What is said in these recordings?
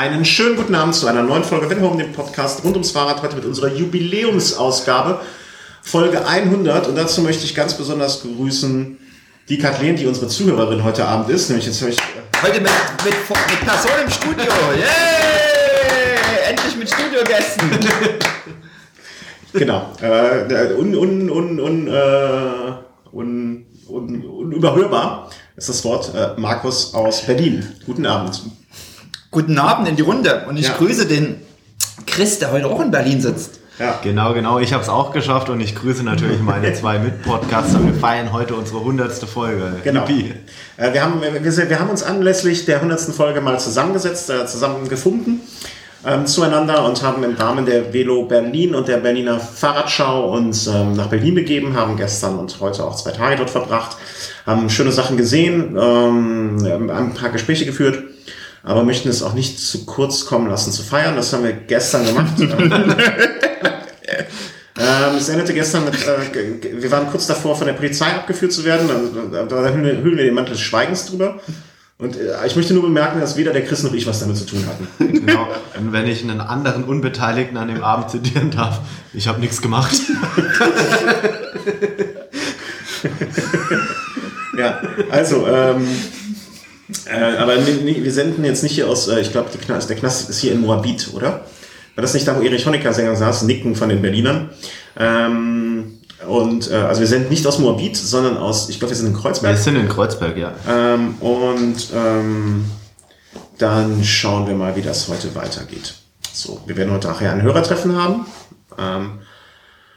Einen schönen guten Abend zu einer neuen Folge Wenn Home, dem Podcast rund ums Fahrrad, heute mit unserer Jubiläumsausgabe, Folge 100. Und dazu möchte ich ganz besonders grüßen die Kathleen, die unsere Zuhörerin heute Abend ist. Nämlich jetzt habe ich. Heute mit, mit, mit Person im Studio. Yay! Endlich mit Studiogästen. genau. Äh, un, un, un, un, äh, un, un, unüberhörbar ist das Wort. Äh, Markus aus Berlin. Guten Abend. Guten Abend in die Runde. Und ich Ja. grüße den Chris, der heute auch in Berlin sitzt. Ja. Genau, genau. Ich habe es auch geschafft und ich grüße natürlich meine zwei Mitpodcaster. Wir feiern heute unsere hundertste Folge. Genau. Äh, wir, haben, wir, wir haben uns anlässlich der 100. Folge mal zusammengesetzt, äh, zusammengefunden ähm, zueinander und haben im Rahmen der Velo Berlin und der Berliner Fahrradschau uns ähm, nach Berlin begeben, haben gestern und heute auch zwei Tage dort verbracht, haben schöne Sachen gesehen, ähm, haben ein paar Gespräche geführt, aber möchten es auch nicht zu kurz kommen lassen zu feiern. Das haben wir gestern gemacht. Ähm, es endete gestern mit, äh, wir waren kurz davor, von der Polizei abgeführt zu werden. Also, da hüllen wir, hüllen wir den Mantel des Schweigens drüber. Und äh, ich möchte nur bemerken, dass weder der Chris noch ich was damit zu tun hatten. Genau. Und wenn ich einen anderen Unbeteiligten an dem Abend zitieren darf, ich habe nichts gemacht. ja, also, ähm, äh, aber nee, wir senden jetzt nicht hier aus, äh, ich glaube, der Knast ist hier in Moabit, oder? War das nicht da, wo Erich Honecker Sänger saß? Nicken von den Berlinern. Ähm, und äh, also wir senden nicht aus Moabit, sondern aus, ich glaube, wir sind in Kreuzberg. Wir sind in Kreuzberg, ja. Ähm, und ähm, dann schauen wir mal, wie das heute weitergeht. So, wir werden heute nachher ein Hörertreffen haben. Ähm,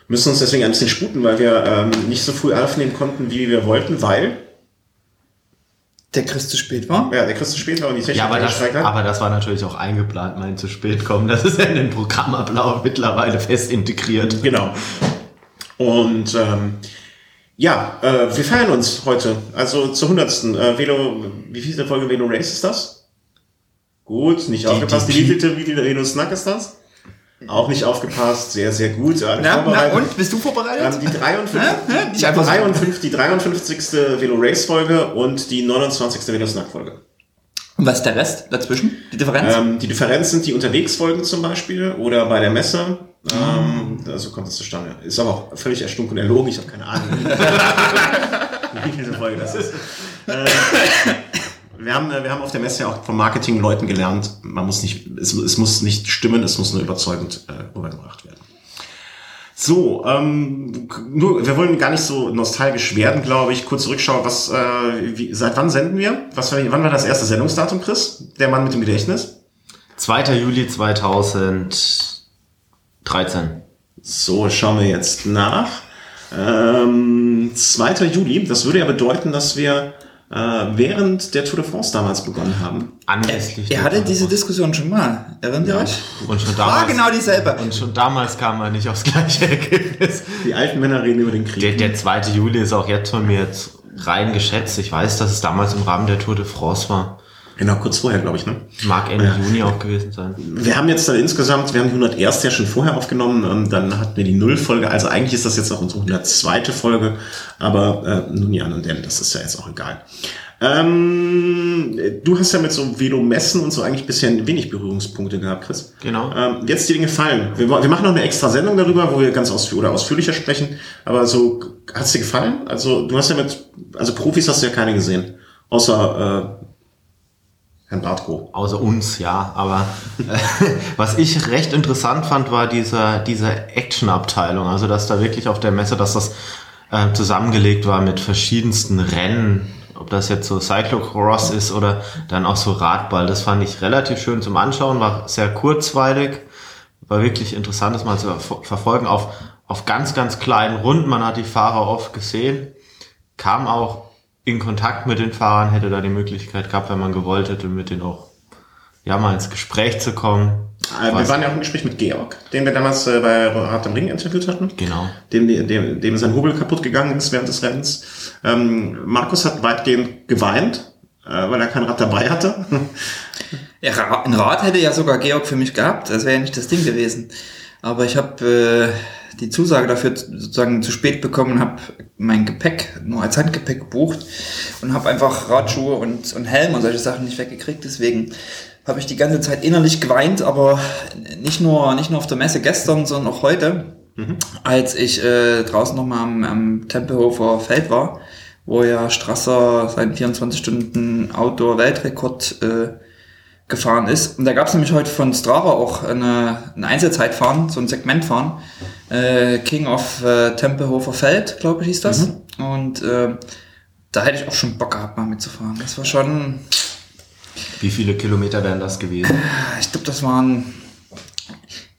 müssen uns deswegen ein bisschen sputen, weil wir ähm, nicht so früh aufnehmen konnten, wie wir wollten, weil Der Chris zu spät war. ja, der Christen später und die Technik Ja, aber das, hat. aber das war natürlich auch eingeplant, mein zu spät kommen. Das ist ja in den Programmablauf mittlerweile fest integriert. Genau. Und ähm, ja, äh, wir feiern uns heute, also zur hundertsten. Äh, Velo, wie viele Folge Velo Race ist das? Gut, nicht aufgepasst. die Wie vielte wie viele Velo Snack ist das? Auch nicht aufgepasst, sehr, sehr gut. Na, na, und? Bist du vorbereitet? Ähm, die 53, Hä? Hä? die, Nicht einfach so. 53, die 53. Velo Race Folge und die 29. Velo Snack Folge. Und was ist der Rest dazwischen? Die Differenz? Ähm, die Differenz sind die Unterwegsfolgen zum Beispiel oder bei der Messe. Ähm, Ah. also kommt es zustande. Ist aber auch völlig erstunken erlogen. Ich habe keine Ahnung, wie viele Folge das ist. Äh, wir, haben, äh, wir haben auf der Messe ja auch von Marketingleuten gelernt, man muss nicht, es, es muss nicht stimmen, es muss nur überzeugend äh, rübergebracht werden. So, ähm, nur, wir wollen gar nicht so nostalgisch werden, glaube ich. Kurz zurückschauen, was, äh, wie, seit wann senden wir? Was, war- wann war das erste Sendungsdatum, Chris? Der Mann mit dem Gedächtnis? 2. Juli 2013. So, schauen wir jetzt nach. Ähm, 2. Juli, das würde ja bedeuten, dass wir äh, während der Tour de France damals begonnen haben. Anlässlich er der hatte Tour de diese. Diskussion schon mal. Erinnert ihr euch? Und schon War damals, genau dieselbe. und schon damals kam man nicht aufs gleiche Ergebnis. Die alten Männer reden über den Krieg. Der, der 2. Juli ist auch jetzt von mir jetzt rein geschätzt. Ich weiß, dass es damals im Rahmen der Tour de France war. Genau, kurz vorher, glaube ich. Ne? Mag Ende Juni auch gewesen sein. Wir haben jetzt dann insgesamt, wir haben die 101. ja schon vorher aufgenommen, ähm, dann hatten wir die Null-Folge, also eigentlich ist das jetzt auch unsere 102. Folge, aber äh, nun ja, nun denn, das ist ja jetzt auch egal. Ähm, du hast ja mit so Velomessen und so eigentlich bisher wenig Berührungspunkte gehabt, Chris. Genau. Ähm, jetzt die Dinge fallen. Wir, wir machen noch eine extra Sendung darüber, wo wir ganz ausführ oder ausführlicher sprechen. Aber so, hat's dir gefallen? Also, du hast ja mit, also Profis hast du ja keine gesehen. Außer äh, Herrn Bartko. Außer uns, ja. Aber äh, was ich recht interessant fand, war dieser, diese Action-Abteilung. Also, dass da wirklich auf der Messe, dass das äh, zusammengelegt war mit verschiedensten Rennen. Ob das jetzt so Cyclocross ist oder dann auch so Radball. Das fand ich relativ schön zum Anschauen, war sehr kurzweilig. War wirklich interessant, das mal zu verfo- verfolgen. Auf, auf ganz, ganz kleinen Runden. Man hat die Fahrer oft gesehen. Kam auch in Kontakt mit den Fahrern, hätte da die Möglichkeit gehabt, wenn man gewollt hätte, mit denen auch ja mal ins Gespräch zu kommen. Äh, wir Was- waren ja auch im Gespräch mit Georg, den wir damals äh, bei Rad am Ring interviewt hatten. Genau. Dem, dem, dem sein Hobel kaputt gegangen ist während des Rennens. Ähm, Markus hat weitgehend geweint, äh, weil er kein Rad dabei hatte. Ja, Ra- ein Rad hätte ja sogar Georg für mich gehabt. Das wäre ja nicht das Ding gewesen. Aber ich habe äh, die Zusage dafür sozusagen zu spät bekommen, habe mein Gepäck nur als Handgepäck gebucht und habe einfach Radschuhe und, und Helm und solche Sachen nicht weggekriegt. Deswegen habe ich die ganze Zeit innerlich geweint, aber nicht nur, nicht nur auf der Messe gestern, sondern auch heute, mhm. als ich äh, draußen nochmal am, am Tempelhofer Feld war, wo ja Strasser seinen 24 Stunden Outdoor-Weltrekord äh, gefahren ist. Und da gab es nämlich heute von Strava auch eine, eine Einzelzeitfahren, so ein Segmentfahren. Äh, King of äh, Tempelhofer Feld, glaube ich, hieß das. Mhm. Und äh, da hätte ich auch schon Bock gehabt, mal mitzufahren. Das war schon. Wie viele Kilometer wären das gewesen? Ich glaube, das waren.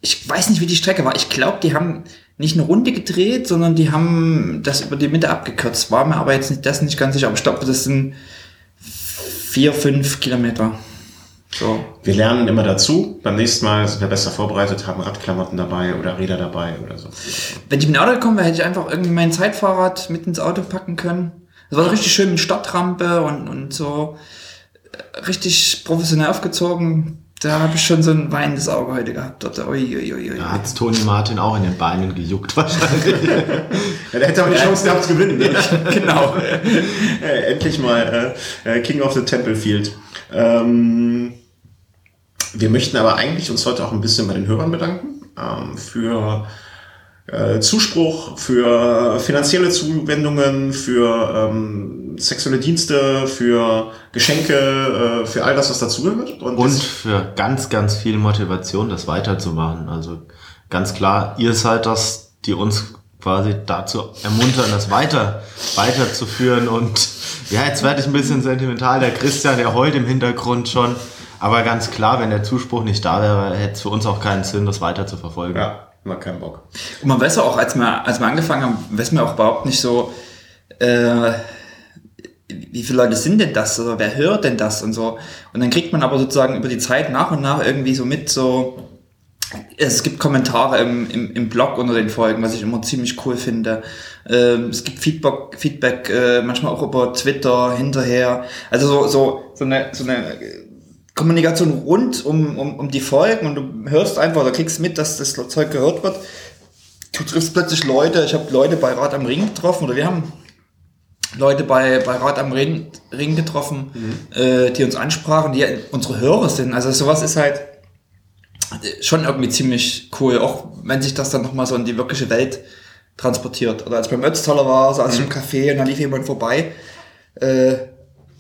Ich weiß nicht, wie die Strecke war. Ich glaube, die haben nicht eine Runde gedreht, sondern die haben das über die Mitte abgekürzt. War mir aber jetzt nicht, das nicht ganz sicher. Aber ich glaube, das sind vier, fünf Kilometer. So. Wir lernen immer dazu. Beim nächsten Mal sind wir besser vorbereitet, haben Radklamotten dabei oder Räder dabei oder so. Wenn ich mit dem Auto gekommen wäre, hätte ich einfach irgendwie mein Zeitfahrrad mit ins Auto packen können. Das war richtig schön mit Stadtrampe und, und so äh, richtig professionell aufgezogen. Da habe ich schon so ein weinendes Auge heute gehabt. Dort. Ui, ui, ui, Da hat Toni Martin auch in den Beinen gejuckt wahrscheinlich. ja, der hätte aber die Chance gehabt zu gewinnen. Ne? genau. Endlich mal äh, King of the Temple Field. Ähm, wir möchten aber eigentlich uns heute auch ein bisschen bei den Hörern bedanken ähm, für äh, Zuspruch, für finanzielle Zuwendungen, für ähm, sexuelle Dienste, für Geschenke, äh, für all das, was dazugehört. Und, Und für ganz, ganz viel Motivation, das weiterzumachen. Also ganz klar, ihr seid das, die uns quasi dazu ermuntern, das weiter weiterzuführen. Und ja, jetzt werde ich ein bisschen sentimental. Der Christian, der heult im Hintergrund schon. Aber ganz klar, wenn der Zuspruch nicht da wäre, hätte es für uns auch keinen Sinn, das weiter zu verfolgen. Ja, immer keinen Bock. Und man weiß auch, als wir, als wir angefangen haben, weiß man auch überhaupt nicht so, äh, wie viele Leute sind denn das oder wer hört denn das und so. Und dann kriegt man aber sozusagen über die Zeit nach und nach irgendwie so mit so, es gibt Kommentare im, im, im Blog unter den Folgen, was ich immer ziemlich cool finde. Ähm, es gibt Feedback, Feedback äh, manchmal auch über Twitter hinterher. Also so, so, so eine, so eine Kommunikation rund um, um, um die Folgen und du hörst einfach oder kriegst mit, dass das Zeug gehört wird. Du triffst plötzlich Leute, ich habe Leute bei Rad am Ring getroffen oder wir haben Leute bei, bei Rad am Ring, Ring getroffen, mhm. äh, die uns ansprachen, die unsere Hörer sind. Also sowas ist halt schon irgendwie ziemlich cool, auch wenn sich das dann nochmal so in die wirkliche Welt transportiert. Oder als beim Ötztaler war, saß also ich im Café und dann lief jemand vorbei, äh,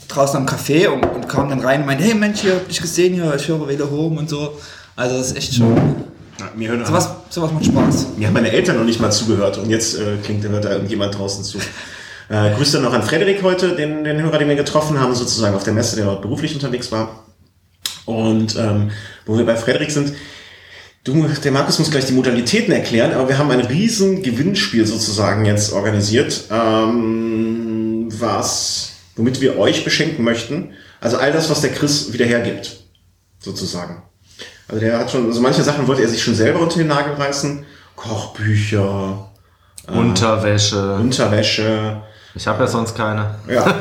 draußen am Café und, und kam dann rein und meinte, hey Mensch, hier hab ich gesehen, hier, ich höre wieder Home und so. Also das ist echt schon. Ja, mir hören sowas, sowas macht Spaß. Mir haben meine Eltern noch nicht mal zugehört und jetzt äh, klingt hört da irgendjemand draußen zu. Äh, Grüße noch an Frederik heute, den, den Hörer, den wir getroffen haben, sozusagen auf der Messe, der dort beruflich unterwegs war. Und ähm, wo wir bei Frederik sind, du, der Markus muss gleich die Modalitäten erklären, aber wir haben ein riesen Gewinnspiel sozusagen jetzt organisiert, ähm, was womit wir euch beschenken möchten. Also all das, was der Chris wieder hergibt, sozusagen. Also der hat schon, also manche Sachen wollte er sich schon selber unter den Nagel reißen. Kochbücher. Äh, Unterwäsche. Unterwäsche. Ich habe ja sonst keine. Ja.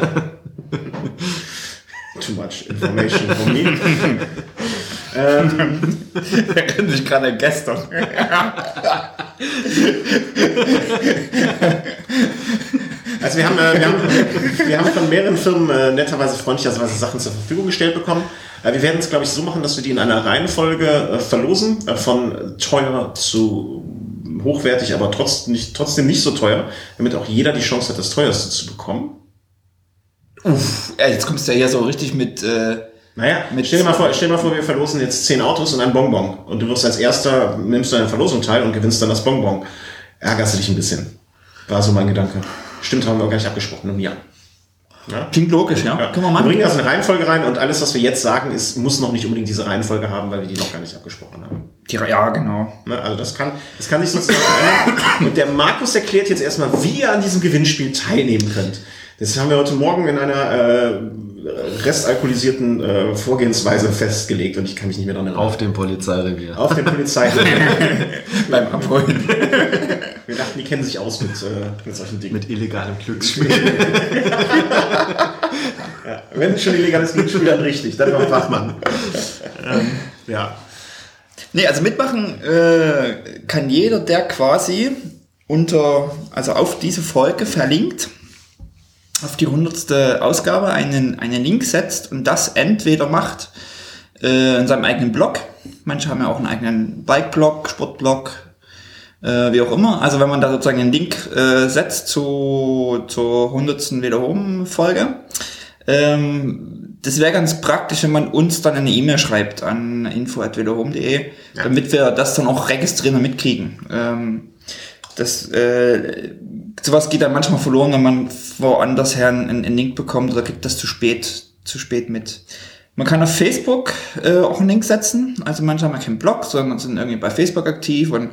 Too much information for me. ähm, Erinnert sich gerade gestern. Also wir haben, äh, wir haben, wir haben von mehreren Firmen äh, netterweise freundlicherweise Sachen zur Verfügung gestellt bekommen. Äh, wir werden es, glaube ich, so machen, dass wir die in einer Reihenfolge äh, verlosen, äh, von teuer zu hochwertig, aber trotzdem nicht, trotzdem nicht so teuer, damit auch jeder die Chance hat, das teuerste zu bekommen. Uff, jetzt kommst du ja hier so richtig mit... Äh naja, mit stell, dir mal vor, stell dir mal vor, wir verlosen jetzt zehn Autos und ein Bonbon. Und du wirst als erster, nimmst du eine Verlosung teil und gewinnst dann das Bonbon. Ärgerst du dich ein bisschen. War so mein Gedanke. Stimmt, haben wir auch gar nicht abgesprochen. Nun ja. ja. Klingt logisch, ja. ja. Können wir machen. Wir bringen das in Reihenfolge rein und alles, was wir jetzt sagen, ist, muss noch nicht unbedingt diese Reihenfolge haben, weil wir die noch gar nicht abgesprochen haben. Die, ja, genau. Ne, also das kann, das kann sich sozusagen ändern. Und der Markus erklärt jetzt erstmal, wie ihr an diesem Gewinnspiel teilnehmen könnt. Das haben wir heute Morgen in einer äh, restalkoholisierten äh, Vorgehensweise festgelegt und ich kann mich nicht mehr daran erinnern. Auf dem Polizeirevier. Auf dem Polizeirevier. Beim Abholen. Wir dachten, die kennen sich aus mit, äh, mit solchen Dingen. Mit illegalem Glücksspiel. ja, wenn schon illegales Glücksspiel, dann richtig. Dann war Fachmann. ähm, ja. Nee, also mitmachen äh, kann jeder, der quasi unter, also auf diese Folge verlinkt, auf die hundertste Ausgabe einen, einen Link setzt und das entweder macht äh, in seinem eigenen Blog. Manche haben ja auch einen eigenen Bike-Blog, Sportblog, äh, wie auch immer. Also wenn man da sozusagen einen Link äh, setzt zu, zur hundertsten Wiederholung-Folge, ähm, das wäre ganz praktisch, wenn man uns dann eine E-Mail schreibt an info.wiederhome.de, Ja. damit wir das dann auch registrieren und mitkriegen. Ähm, das, äh, sowas geht dann manchmal verloren, wenn man woanders her einen, einen Link bekommt oder kriegt das zu spät, zu spät mit. Man kann auf Facebook äh, auch einen Link setzen. Also manche haben ja keinen Blog, sondern sind irgendwie bei Facebook aktiv und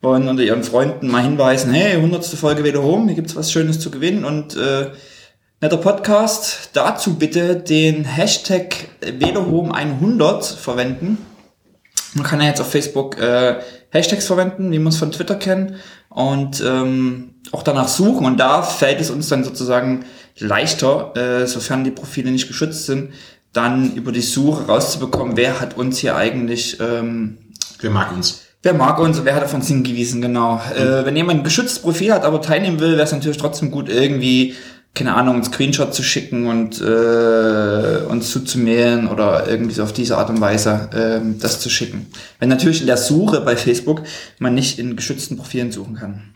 wollen unter ihren Freunden mal hinweisen, hey, 100. Folge wieder home, hier gibt's was Schönes zu gewinnen und äh, netter Podcast. Dazu bitte den Hashtag Velohome100 verwenden. Man kann ja jetzt auf Facebook äh, Hashtags verwenden, wie man es von Twitter kennt, und ähm, auch danach suchen. Und da fällt es uns dann sozusagen leichter, äh, sofern die Profile nicht geschützt sind, dann über die Suche rauszubekommen, wer hat uns hier eigentlich, ähm, Wer mag uns? Wer mag uns und wer hat auf uns hingewiesen, genau. Äh, wenn jemand ein geschütztes Profil hat, aber teilnehmen will, wäre es natürlich trotzdem gut, irgendwie keine Ahnung, einen Screenshot zu schicken und äh, uns zuzumailen oder irgendwie so auf diese Art und Weise ähm, das zu schicken. Wenn natürlich in der Suche bei Facebook man nicht in geschützten Profilen suchen kann.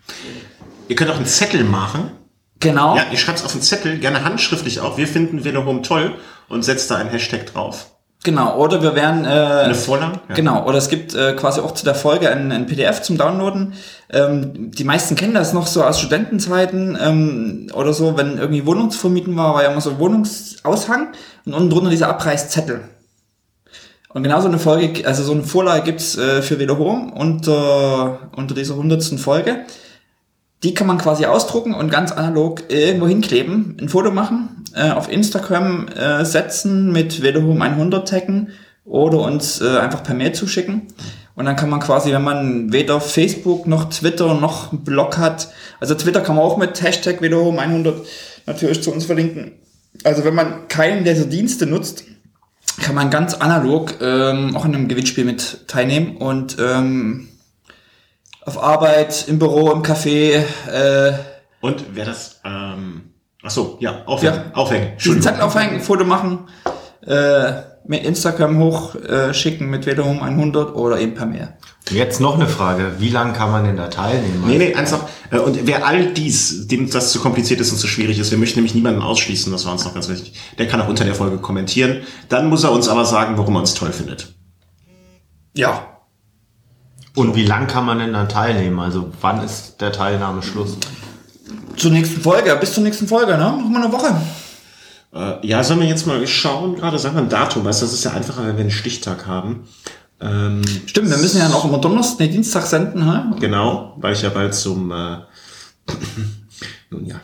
Ihr könnt auch einen Zettel machen. Genau. Ja, ihr schreibt es auf den Zettel, gerne handschriftlich auch. Wir finden Velohome toll und setzt da einen Hashtag drauf. Genau. Oder wir werden äh, Eine Vorlage? Ja. Genau, oder es gibt äh, quasi auch zu der Folge ein, ein PDF zum Downloaden. Ähm, die meisten kennen das noch so aus Studentenzeiten ähm, oder so, wenn irgendwie Wohnung zu vermieten war, war ja immer so ein Wohnungsaushang und unten drunter dieser Abreißzettel. Und genau so eine Folge, also so eine Vorlage gibt's äh, für Velohome unter, unter dieser hundertsten Folge. Die kann man quasi ausdrucken und ganz analog irgendwo hinkleben, ein Foto machen, äh, auf Instagram äh, setzen mit Velohome 100 taggen oder uns äh, einfach per Mail zuschicken. Und dann kann man quasi, wenn man weder Facebook noch Twitter noch einen Blog hat, also Twitter kann man auch mit Hashtag Velohome 100 natürlich zu uns verlinken. Also wenn man keinen dieser Dienste nutzt, kann man ganz analog ähm, auch an einem Gewinnspiel mit teilnehmen und ähm, auf Arbeit, im Büro, im Café, äh, Und wer das, ähm, ach so, ja, aufhängen, Ja. aufhängen. diesen. Zettel aufhängen, ein Foto machen, äh, mit Instagram hoch äh, schicken mit Velohome 100 oder eben per Mail. Jetzt noch eine Frage. Wie lange kann man denn da teilnehmen? Nee, nee, eins noch. Äh, Und wer all dies, dem das zu kompliziert ist und zu schwierig ist, wir möchten nämlich niemanden ausschließen, das war uns noch ganz wichtig, der kann auch unter der Folge kommentieren. Dann muss er uns aber sagen, warum er uns toll findet. Ja. Und wie lang kann man denn dann teilnehmen? Also wann ist der Teilnahmeschluss? Zur nächsten Folge, bis zur nächsten Folge, ne? Noch mal eine Woche. Äh, ja, sollen wir jetzt mal schauen, gerade sagen wir ein Datum, weißt du, das ist ja einfacher, wenn wir einen Stichtag haben. Ähm, Stimmt, wir müssen ja noch immer Donnerstag, nee, Dienstag senden, hä? Genau, weil ich ja bald zum, äh, nun ja.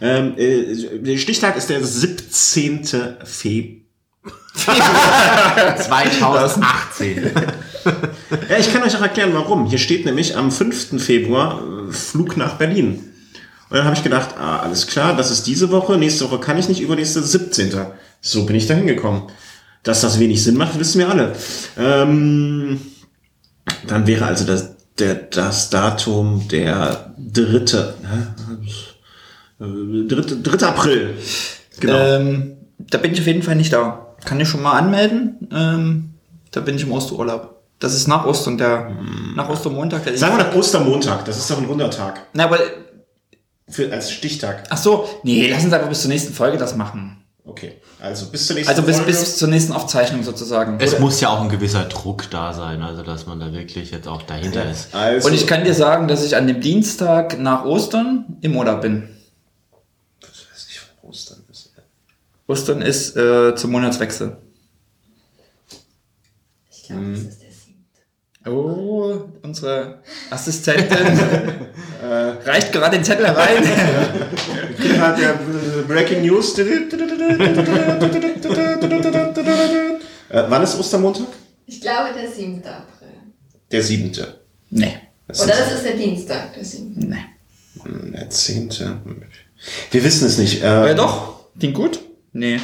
Ähm, äh, der Stichtag ist der 17. Februar. 2018. Ja, ich kann euch auch erklären, warum. Hier steht nämlich am 5. Februar äh, Flug nach Berlin. Und dann habe ich gedacht, ah, alles klar, das ist diese Woche, nächste Woche kann ich nicht, übernächste 17. So bin ich da hingekommen. Dass das wenig Sinn macht, wissen wir alle. Ähm, dann wäre also das, der, das Datum der dritte? Äh, dritte, dritte April. Genau. Ähm, da bin ich auf jeden Fall nicht da. Kann ich schon mal anmelden. Ähm, da bin ich im Osterurlaub. Das ist nach Ostern, der, nach Ostermontag. Der Sagen wir doch Ostermontag, das ist doch ein runder Tag. Na, aber, Für, als Stichtag. ach so, nee, lass uns einfach bis zur nächsten Folge das machen. Okay, also bis zur nächsten Also bis, Folge. bis zur nächsten Aufzeichnung sozusagen. es muss ja auch ein gewisser Druck da sein, also dass man da wirklich jetzt auch dahinter ist. Also, Und ich kann dir sagen, dass ich an dem Dienstag nach Ostern im Urlaub bin. weiß nicht, wann Ostern ist. Ostern ist äh, zum Monatswechsel. Ich glaube, das ist. Oh, unsere Assistentin äh, reicht gerade den Zettel rein. Hat Breaking News. äh, wann ist Ostermontag? Ich glaube, der siebte April. Der siebte. nee, Das Oder ist das ist der Dienstag, der siebte. nee. der zehnte. Wir wissen es nicht. Ja, Äh, doch. Klingt gut? Nee.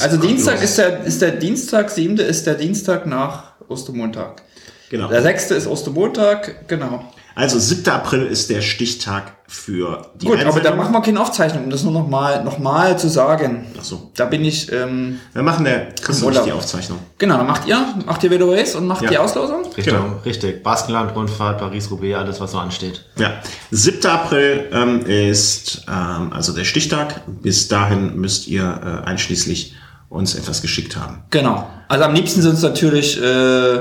Also. Dienstag ist der, ist der Dienstag, siebte ist der Dienstag nach Ostermontag. Genau. Der sechste ist Ostermontag, genau. Also 7. April ist der Stichtag für die Gut, aber da machen wir keine Aufzeichnung, um das nur nochmal noch mal zu sagen. Ach so. Da bin ich, ähm, Wir machen der Chris und ich die Aufzeichnung. genau, dann macht ihr, macht ihr Race und macht Ja. die Auslosung. Richtung, Genau. Richtig. Baskenland-Rundfahrt, Paris-Roubaix, alles, was so ansteht. Ja, 7. April ähm, ist ähm, also der Stichtag. Bis dahin müsst ihr äh, einschließlich uns etwas geschickt haben. Genau. Also am liebsten sind es natürlich äh,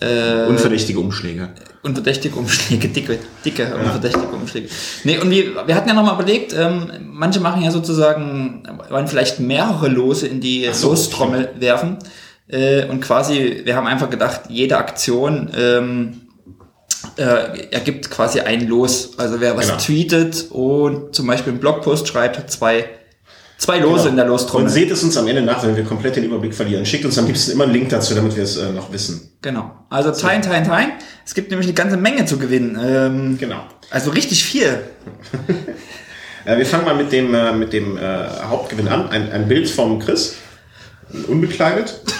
äh, Unverdächtige Umschläge. unverdächtige Umschläge, dicke, dicke unverdächtige Umschläge. Nee, und wir, wir hatten ja nochmal überlegt, ähm, manche machen ja sozusagen, wollen vielleicht mehrere Lose in die so, Lostrommel werfen. Äh, und quasi, wir haben einfach gedacht, jede Aktion ähm, äh, ergibt quasi ein Los. Also wer was Genau. tweetet und zum Beispiel einen Blogpost schreibt, hat zwei, zwei Lose Genau. in der Und Lostrommel. seht es uns am Ende nach, wenn wir komplett den Überblick verlieren. Schickt uns am liebsten immer einen Link dazu, damit wir es äh, noch wissen. Genau. Also teilen, teilen, teilen. Es gibt nämlich eine ganze Menge zu gewinnen. Ähm, Genau. Also richtig viel. Äh, wir fangen mal mit dem, äh, mit dem äh, Hauptgewinn an. Ein, ein Bild vom Chris. Unbekleidet.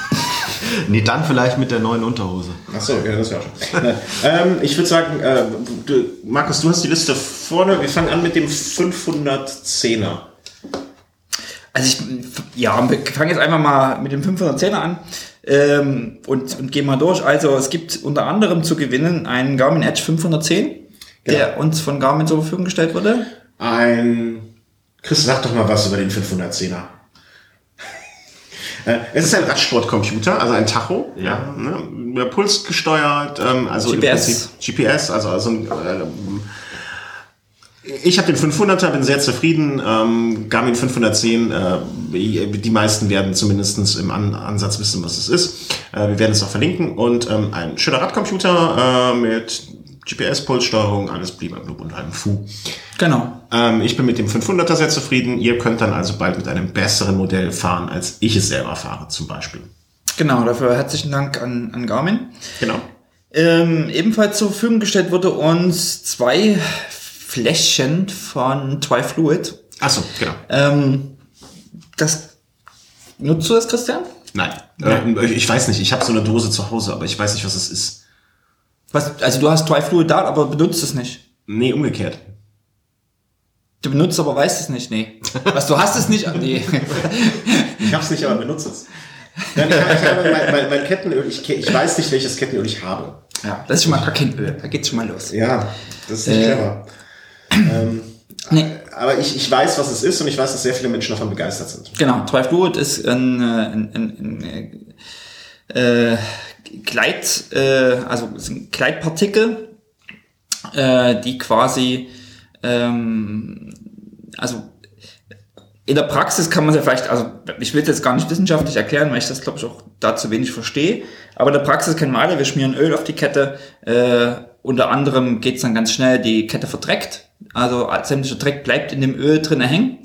Nee, dann vielleicht mit der neuen Unterhose. Ach so, ja, das wäre auch schon. Ähm, ich würde sagen, äh, du, Markus, du hast die Liste vorne. Wir fangen an mit dem 510er. Also ich, ja, wir fangen jetzt einfach mal mit dem 510er an ähm, und, und gehen mal durch. Also es gibt unter anderem zu gewinnen einen Garmin Edge 510, der uns von Garmin zur Verfügung gestellt wurde. Ein. Chris, sag doch mal was über den 510er. Äh, Es ist ein Radsportcomputer, also ein Tacho, ja. ne, Puls gesteuert, ähm, also im GPS. Prinzip GPS, also, also ein, ähm, ich habe den 500er, bin sehr zufrieden. Ähm, Garmin 510, äh, die meisten werden zumindest im An Ansatz wissen, was es ist. Äh, wir werden es auch verlinken. Und ähm, ein schöner Radcomputer äh, mit GPS-Pulssteuerung, alles blub und einem Fu. Genau. Ähm, ich bin mit dem 500er sehr zufrieden. Ihr könnt dann also bald mit einem besseren Modell fahren, als ich es selber fahre, zum Beispiel. Genau, dafür herzlichen Dank an, an Garmin. Genau. Ähm, ebenfalls zur Verfügung gestellt wurde uns zwei Fläschchen von Trifluid. Achso, genau. Ähm, das nutzt du das, Christian? Nein. Äh, ich weiß nicht, ich habe so eine Dose zu Hause, aber ich weiß nicht, was es ist. Was, also du hast Trifluid da, aber benutzt es nicht. Nee, umgekehrt. Du benutzt aber weißt es nicht, nee. Was, du hast es nicht? Ah, Nee. Ich hab's nicht, aber benutze es. Nein, ich habe ich habe mein, mein, mein Kettenöl, ich, ich weiß nicht, welches Kettenöl ich habe. Ja, das ist schon mal gar kein Öl. Da geht's schon mal los. Ja, das ist nicht Äh. clever. Ähm, Nee. aber ich, ich weiß, was es ist und ich weiß, dass sehr viele Menschen davon begeistert sind. Genau, Trifluid ist ein, äh, ein, ein, ein äh, Gleit, äh, also es sind Gleitpartikel, äh, die quasi, ähm, also in der Praxis kann man es ja vielleicht, also ich will es jetzt gar nicht wissenschaftlich erklären, weil ich das glaube ich auch da zu wenig verstehe, aber in der Praxis kennen wir alle, wir schmieren Öl auf die Kette, äh, unter anderem geht's dann ganz schnell, die Kette verdreckt, also sämtlicher Dreck bleibt in dem Öl drinne hängen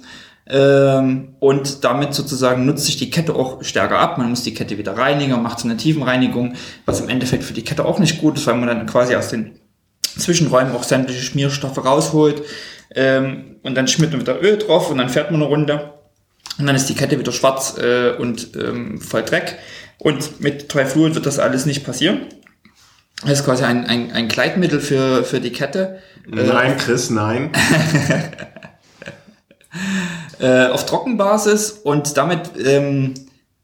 ähm, und damit sozusagen nutzt sich die Kette auch stärker ab. Man muss die Kette wieder reinigen, macht so eine Tiefenreinigung, was im Endeffekt für die Kette auch nicht gut ist, weil man dann quasi aus den Zwischenräumen auch sämtliche Schmierstoffe rausholt ähm, und dann schmiert man wieder Öl drauf und dann fährt man eine Runde und dann ist die Kette wieder schwarz äh, und ähm, voll Dreck und mit Trifluid wird das alles nicht passieren. Das ist quasi ein, ein, ein Gleitmittel für, für die Kette. Nein, Chris, nein. äh, auf Trockenbasis und damit, ähm,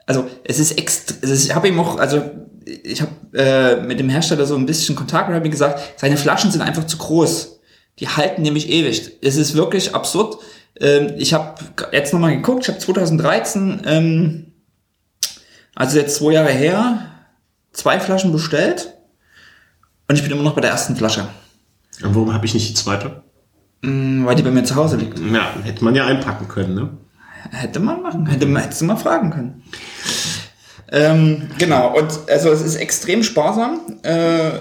also es ist extra, ist, ich habe ihm auch, also ich habe äh, mit dem Hersteller so ein bisschen Kontakt und habe ihm gesagt, seine Flaschen sind einfach zu groß. Die halten nämlich ewig. Es ist wirklich absurd. Ähm, ich habe jetzt nochmal geguckt, ich habe 2013, ähm, also jetzt zwei Jahre her, zwei Flaschen bestellt und ich bin immer noch bei der ersten Flasche, Und warum habe ich nicht die zweite? Mm, weil die bei mir zu Hause liegt. Ja, hätte man ja einpacken können, ne? Hätte man machen, hätte man, hättest du mal fragen können. Ähm, genau, und also es ist extrem sparsam. Äh,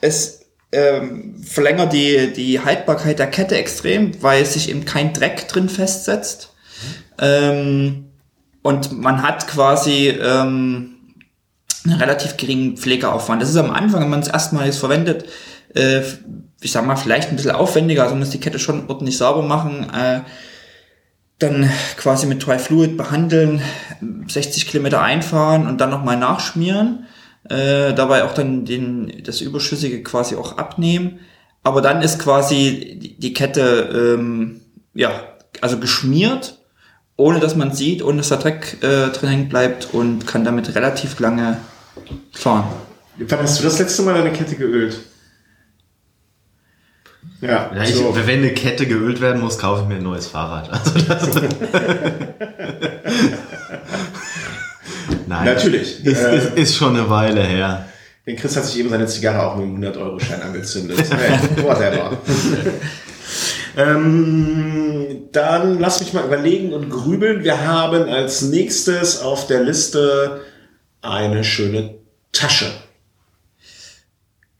es ähm, verlängert die, die Haltbarkeit der Kette extrem, weil sich eben kein Dreck drin festsetzt. Ähm, und man hat quasi ähm, einen relativ geringen Pflegeaufwand. Das ist am Anfang, wenn man es erstmals verwendet, äh, ich sag mal, vielleicht ein bisschen aufwendiger, also man muss die Kette schon ordentlich sauber machen. Äh, dann quasi mit Trifluid behandeln, 60 Kilometer einfahren und dann nochmal nachschmieren. Äh, dabei auch dann den, das Überschüssige quasi auch abnehmen. aber dann ist quasi die- die Kette, ähm, ja, also geschmiert, ohne dass man sieht, ohne dass der Dreck äh, drin hängen bleibt und kann damit relativ lange fahren. Wann hast du das letzte Mal deine Kette geölt? Ja, Ja, ich, so. Wenn eine Kette geölt werden muss, kaufe ich mir ein neues Fahrrad. Also das Nein. Natürlich. Ist, Äh, ist, ist schon eine Weile her. Den Chris hat sich eben seine Zigarre auch mit einem 100-Euro-Schein angezündet. Hey, whatever. ähm, dann lass mich mal überlegen und grübeln. Wir haben als nächstes auf der Liste eine schöne Tasche.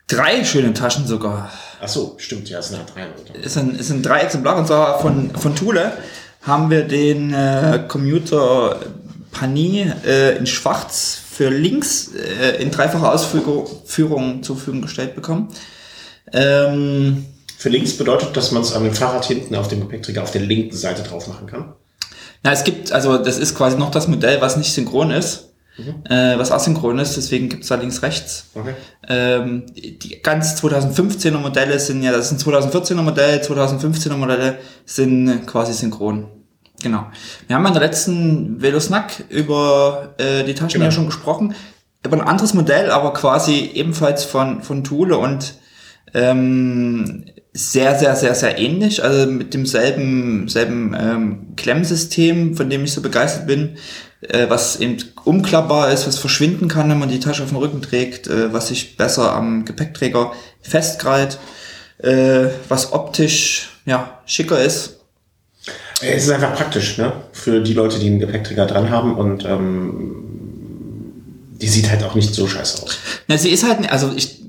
Drei schöne Taschen sogar. Ach so, stimmt, ja, es sind halt drei. Leute. Es sind, es sind drei Exemplare und zwar von, von Thule haben wir den äh, Commuter Pani äh, in Schwarz für links äh, in dreifacher Ausführung zur Verfügung gestellt bekommen. Ähm, Für links bedeutet, dass man es an dem Fahrrad hinten auf dem Gepäckträger auf der linken Seite drauf machen kann. na, es gibt, also das ist quasi noch das Modell, was nicht synchron ist, äh, was asynchron ist, deswegen gibt es da links-rechts. Okay. Ähm, die ganz 2015er Modelle sind ja, das sind 2014er Modelle, 2015er Modelle sind quasi synchron. Genau. Wir haben in der letzten Velosnack über äh, die Taschen Genau. ja schon gesprochen. Über ein anderes Modell, aber quasi ebenfalls von, von Thule und ähm, sehr, sehr, sehr, sehr ähnlich. Also mit demselben selben, ähm, Klemmsystem, von dem ich so begeistert bin, äh, was eben umklappbar ist, was verschwinden kann, wenn man die Tasche auf dem Rücken trägt, äh, was sich besser am Gepäckträger festkrallt, äh, was optisch ja schicker ist. Äh, Es ist einfach praktisch, ne? Für die Leute, die einen Gepäckträger dran haben und ähm, die sieht halt auch nicht so scheiße aus. Na, sie ist halt, also ich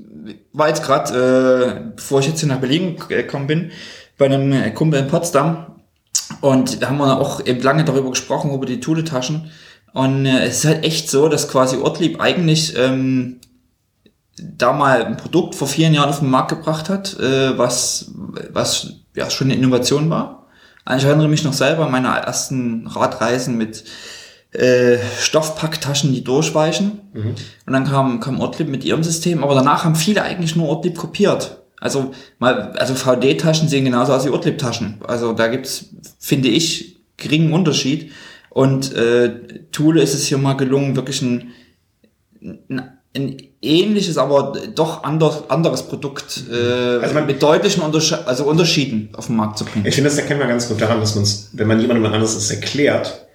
war jetzt gerade, äh, bevor ich jetzt hier nach Berlin gekommen bin, bei einem äh, Kumpel in Potsdam und da haben wir auch eben lange darüber gesprochen, über die Thule-Taschen und äh, es ist halt echt so, dass quasi Ortlieb eigentlich ähm, da mal ein Produkt vor vielen Jahren auf den Markt gebracht hat, äh, was, was ja schon eine Innovation war. Also ich erinnere mich noch selber an meine ersten Radreisen mit äh, Stoffpacktaschen, die durchweichen. Und dann kam, kam Ortlieb mit ihrem System, aber danach haben viele eigentlich nur Ortlieb kopiert. Also mal, also VD-Taschen sehen genauso aus wie Ortlieb-Taschen. Also da gibt's, finde ich, geringen Unterschied. Und äh, Thule ist es hier mal gelungen, wirklich ein, ein, ein ähnliches, aber doch anders, anderes Produkt äh, Also man- mit deutlichen Untersche also Unterschieden auf den Markt zu bringen. Ich finde, das erkennt man ganz gut daran, dass man es, wenn man jemandem anderes das erklärt,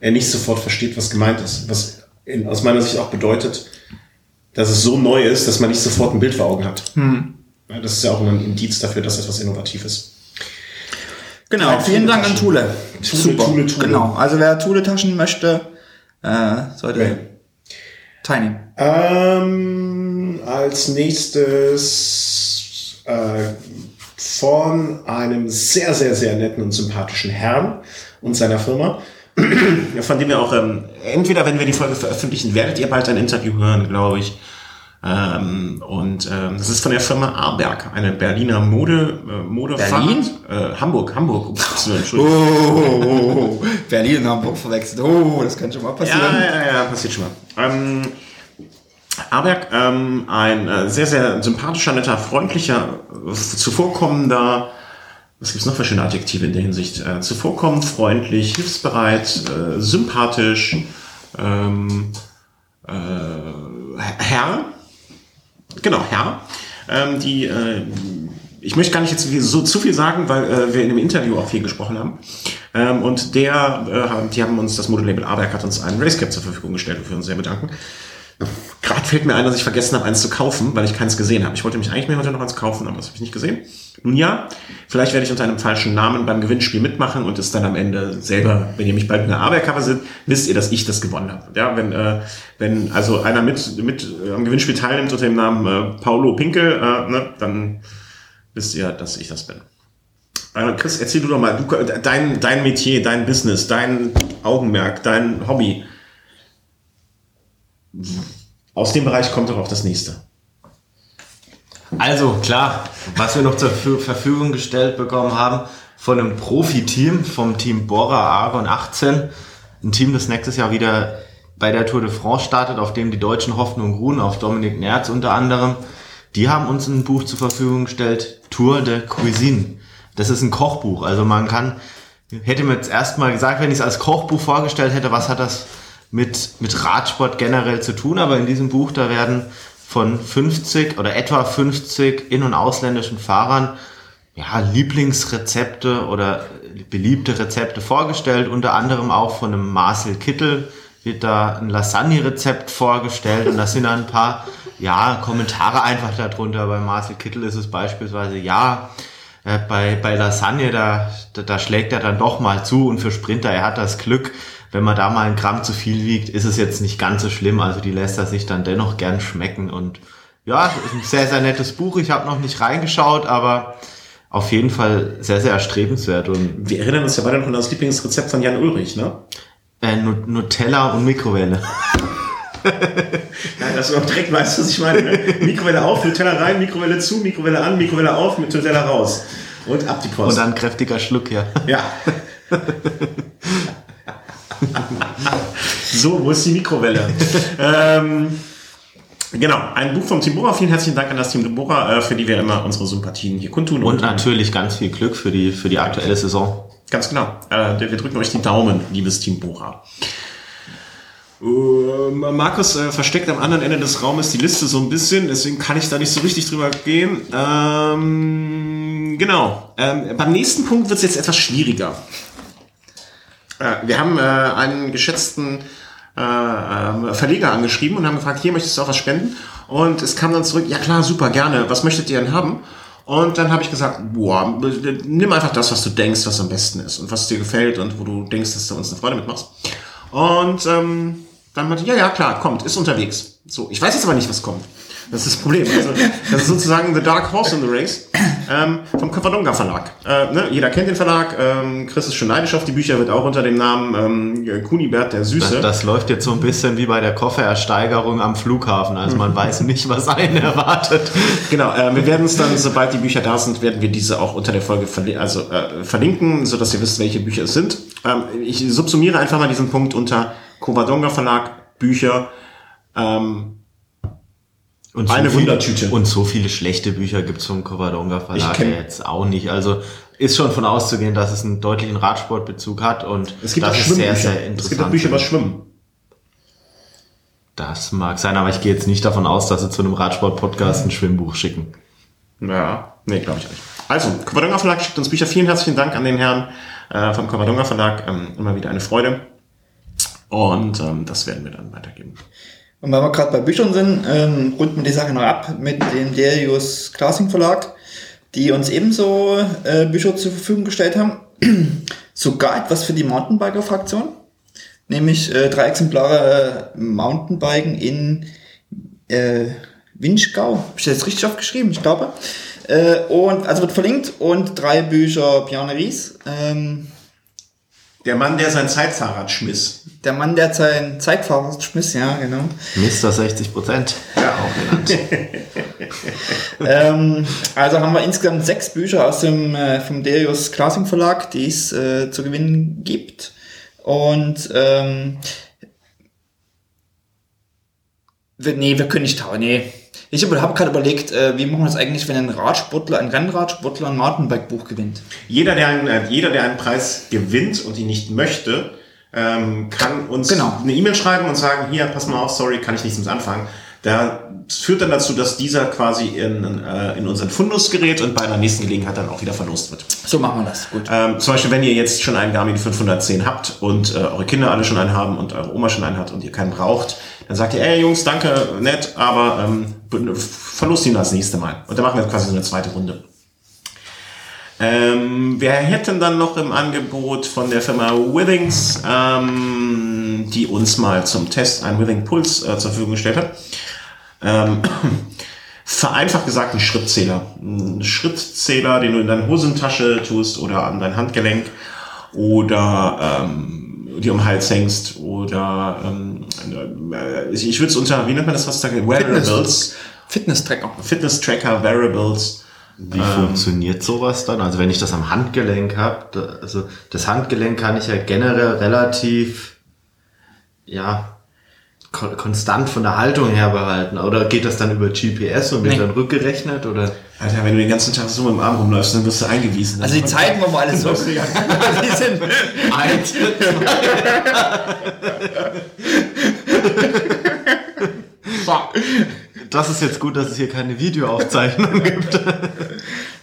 er nicht sofort versteht, was gemeint ist. Was in, aus meiner Sicht auch bedeutet, dass es so neu ist, dass man nicht sofort ein Bild vor Augen hat. Ja, das ist ja auch ein Indiz dafür, dass etwas innovativ ist. Genau, Drei vielen Dank an Thule. Thule, Super. Thule, Thule. Genau, also wer Thule-Taschen möchte, äh, sollte Okay. teilnehmen. Ähm, als nächstes äh, von einem sehr, sehr, sehr netten und sympathischen Herrn und seiner Firma, von dem wir auch, ähm, entweder wenn wir die Folge veröffentlichen, werdet ihr bald ein Interview hören, glaube ich. Ähm, und ähm, das ist von der Firma Arberg, eine Berliner Mode, äh, Mode Berlin? Äh, Hamburg, Hamburg. Um Gottes Willen, Entschuldigung. Oh, Berlin und Hamburg verwechselt. Oh, das kann schon mal passieren. Ja, ja, ja, passiert schon mal. Ähm, Aberg, ähm, ein äh, sehr, sehr sympathischer, netter, freundlicher, zuvorkommender, was gibt's noch für schöne Adjektive in der Hinsicht? Äh, zuvorkommend, freundlich, hilfsbereit, äh, sympathisch, ähm, äh, Herr, genau, Herr, ähm, die, äh, ich möchte gar nicht jetzt so zu viel sagen, weil äh, wir in dem Interview auch viel gesprochen haben. Ähm, und der, äh, die haben uns, das Modelabel Aberg hat uns einen Racecap zur Verfügung gestellt, wofür wir uns sehr bedanken. Gerade fällt mir ein, dass ich vergessen habe, eins zu kaufen, weil ich keins gesehen habe. Ich wollte mich eigentlich mir heute noch eins kaufen, aber das habe ich nicht gesehen. Nun ja, vielleicht werde ich unter einem falschen Namen beim Gewinnspiel mitmachen und es dann am Ende selber, wenn ihr mich bald in der Arbeitcover seht, wisst ihr, dass ich das gewonnen habe. Ja, wenn, äh, wenn also einer mit, mit äh, am Gewinnspiel teilnimmt unter dem Namen äh, Paulo Pinkel, äh, ne, dann wisst ihr, dass ich das bin. Äh, Chris, erzähl du doch mal, du, dein, dein Metier, dein Business, dein Augenmerk, dein Hobby. Aus dem Bereich kommt auch das nächste. Also klar, was wir noch zur Ver- Verfügung gestellt bekommen haben von einem Profiteam, vom Team Bora Argon 18, ein Team, das nächstes Jahr wieder bei der Tour de France startet, auf dem die deutschen Hoffnungen ruhen, auf Dominik Nerz unter anderem. die haben uns ein Buch zur Verfügung gestellt, Tour de Cuisine. Das ist ein Kochbuch. Also man kann, hätte mir jetzt erstmal gesagt, wenn ich es als Kochbuch vorgestellt hätte, was hat das mit, mit Radsport generell zu tun? Aber in diesem Buch, da werden von 50 oder etwa 50 in- und ausländischen Fahrern ja, Lieblingsrezepte oder beliebte Rezepte vorgestellt, unter anderem auch von einem Marcel Kittel wird da ein Lasagne-Rezept vorgestellt und da sind dann ein paar ja, Kommentare einfach darunter. Bei Marcel Kittel ist es beispielsweise, ja, äh, bei, bei Lasagne, da, da, da schlägt er dann doch mal zu und für Sprinter, er hat das Glück, wenn man da mal ein Gramm zu viel wiegt, ist es jetzt nicht ganz so schlimm. Also die lässt er sich dann dennoch gern schmecken und ja, ist ein sehr, sehr nettes Buch. Ich habe noch nicht reingeschaut, aber auf jeden Fall sehr, sehr erstrebenswert und Wir erinnern uns ja beide noch an das Lieblingsrezept von Jan Ulrich, ne? äh, Nu- Nutella und Mikrowelle. Ja, dass du auch direkt weißt, was ich meine. Ne? Mikrowelle auf, Nutella rein, Mikrowelle zu, Mikrowelle an, Mikrowelle auf, mit Nutella raus. Und ab die Und Post. dann kräftiger Schluck, ja. ja. so, wo ist die Mikrowelle? ähm, genau, ein Buch vom Team Bora. Vielen herzlichen Dank an das Team Bora, äh, für die wir immer unsere Sympathien hier kundtun. Und natürlich ganz viel Glück für die, für die aktuelle Saison. Ganz genau. Äh, wir drücken euch die Daumen, liebes Team Bora. Äh, Markus äh, versteckt am anderen Ende des Raumes die Liste so ein bisschen, deswegen kann ich da nicht so richtig drüber gehen. Ähm, genau. Ähm, beim nächsten Punkt wird es jetzt etwas schwieriger. Äh, wir haben äh, einen geschätzten äh, ähm, Verleger angeschrieben und haben gefragt, hier möchtest du auch was spenden? Und es kam dann zurück, ja klar, super, gerne. Was möchtet ihr denn haben? Und dann habe ich gesagt, boah, nimm einfach das, was du denkst, was am besten ist und was dir gefällt und wo du denkst, dass du uns eine Freude mitmachst. Und ähm, dann meinte, ja, ja, klar, kommt, ist unterwegs. So, ich weiß jetzt aber nicht, was kommt. Das ist das Problem. Also, das ist sozusagen The Dark Horse in the Race ähm, vom Covadonga Verlag. Äh, ne? Jeder kennt den Verlag. Ähm, Chris ist schon neidisch auf die Bücher, wird auch unter dem Namen ähm, Kunibert der Süße. Das, das läuft jetzt so ein bisschen wie bei der Kofferersteigerung am Flughafen. Also man weiß nicht, was einen erwartet. Genau, äh, wir werden es dann, sobald die Bücher da sind, werden wir diese auch unter der Folge verli also, äh, verlinken, sodass ihr wisst, welche Bücher es sind. Ähm, ich subsumiere einfach mal diesen Punkt unter Covadonga Verlag, Bücher. Ähm, Und Eine viele, Wundertüte. Und so viele schlechte Bücher gibt's vom Covadonga Verlag jetzt auch nicht. Also ist schon von auszugehen, dass es einen deutlichen Radsportbezug hat und es gibt das auch ist sehr, sehr es interessant. gibt auch Bücher über Schwimmen. Das mag sein, aber ich gehe jetzt nicht davon aus, dass sie zu einem Radsport-Podcast ein Schwimmbuch schicken. Ja, nee, glaube ich auch nicht. Also, Covadonga Verlag schickt uns Bücher. Vielen herzlichen Dank an den Herrn äh, vom Covadonga Verlag. Ähm, immer wieder eine Freude. Und ähm, das werden wir dann weitergeben. Und weil wir gerade bei Büchern sind, ähm, runden wir die Sache noch ab mit dem Darius Klasing Verlag, die uns ebenso äh, Bücher zur Verfügung gestellt haben. Sogar etwas für die Mountainbiker-Fraktion. Nämlich äh, drei Exemplare äh, Mountainbiken in äh, Winschgau. Hab ich das richtig aufgeschrieben? Ich glaube. Äh, und also wird verlinkt und drei Bücher Bjarne Ries. Ähm, Der Mann, der sein Zeitfahrrad schmiss. der Mann, der sein Zeitfahrer schmiss, ja, genau. Mr. 60 Prozent. Ja, auch genannt. ähm, also haben wir insgesamt sechs Bücher aus dem äh, vom Darius Klasing Verlag, die es äh, zu gewinnen gibt. Und ähm, wir, nee, wir können nicht tauschen. Nee. Ich habe hab gerade überlegt, äh, wie machen wir das eigentlich, wenn ein Radsportler, ein Rennradsportler ein Mountainbike-Buch gewinnt? Jeder, der einen, äh, jeder, der einen Preis gewinnt und ihn nicht möchte, ähm, kann uns Genau. eine E-Mail schreiben und sagen, hier, pass mal auf, sorry, kann ich nichts mit anfangen. Da das führt dann dazu, dass dieser quasi in, äh, in unseren Fundus gerät und bei einer nächsten Gelegenheit dann auch wieder verlost wird. So machen wir das. Gut. Ähm, zum Beispiel, wenn ihr jetzt schon einen Garmin 510 habt und äh, eure Kinder alle schon einen haben und eure Oma schon einen hat und ihr keinen braucht, dann sagt ihr, ey Jungs, danke, nett, aber ähm, verlost ihn das nächste Mal. Und dann machen wir quasi so eine zweite Runde. Ähm, wir hätten dann noch im Angebot von der Firma Withings, ähm, die uns mal zum Test einen Withing Puls äh, zur Verfügung gestellt hat. Ähm, vereinfacht gesagt ein Schrittzähler. Ein Schrittzähler, den du in deine Hosentasche tust oder an dein Handgelenk oder ähm, dir um den Hals hängst oder ähm, äh, ich, würde es unter, wie nennt man das heutzutage? Wearables, Fitness-Tracker. Fitness-Tracker, Wearables. Wie funktioniert sowas dann? Also wenn ich das am Handgelenk habe, da, also das Handgelenk kann ich ja generell relativ, ja, kon konstant von der Haltung her behalten? Oder geht das dann über GPS und wird Nee. dann rückgerechnet? Oder? Alter, wenn du den ganzen Tag so mit dem Arm rumläufst, dann wirst du eingewiesen. Also die Zeiten, wo wir alles so, die sind, Das ist jetzt gut, dass es hier keine Videoaufzeichnung gibt.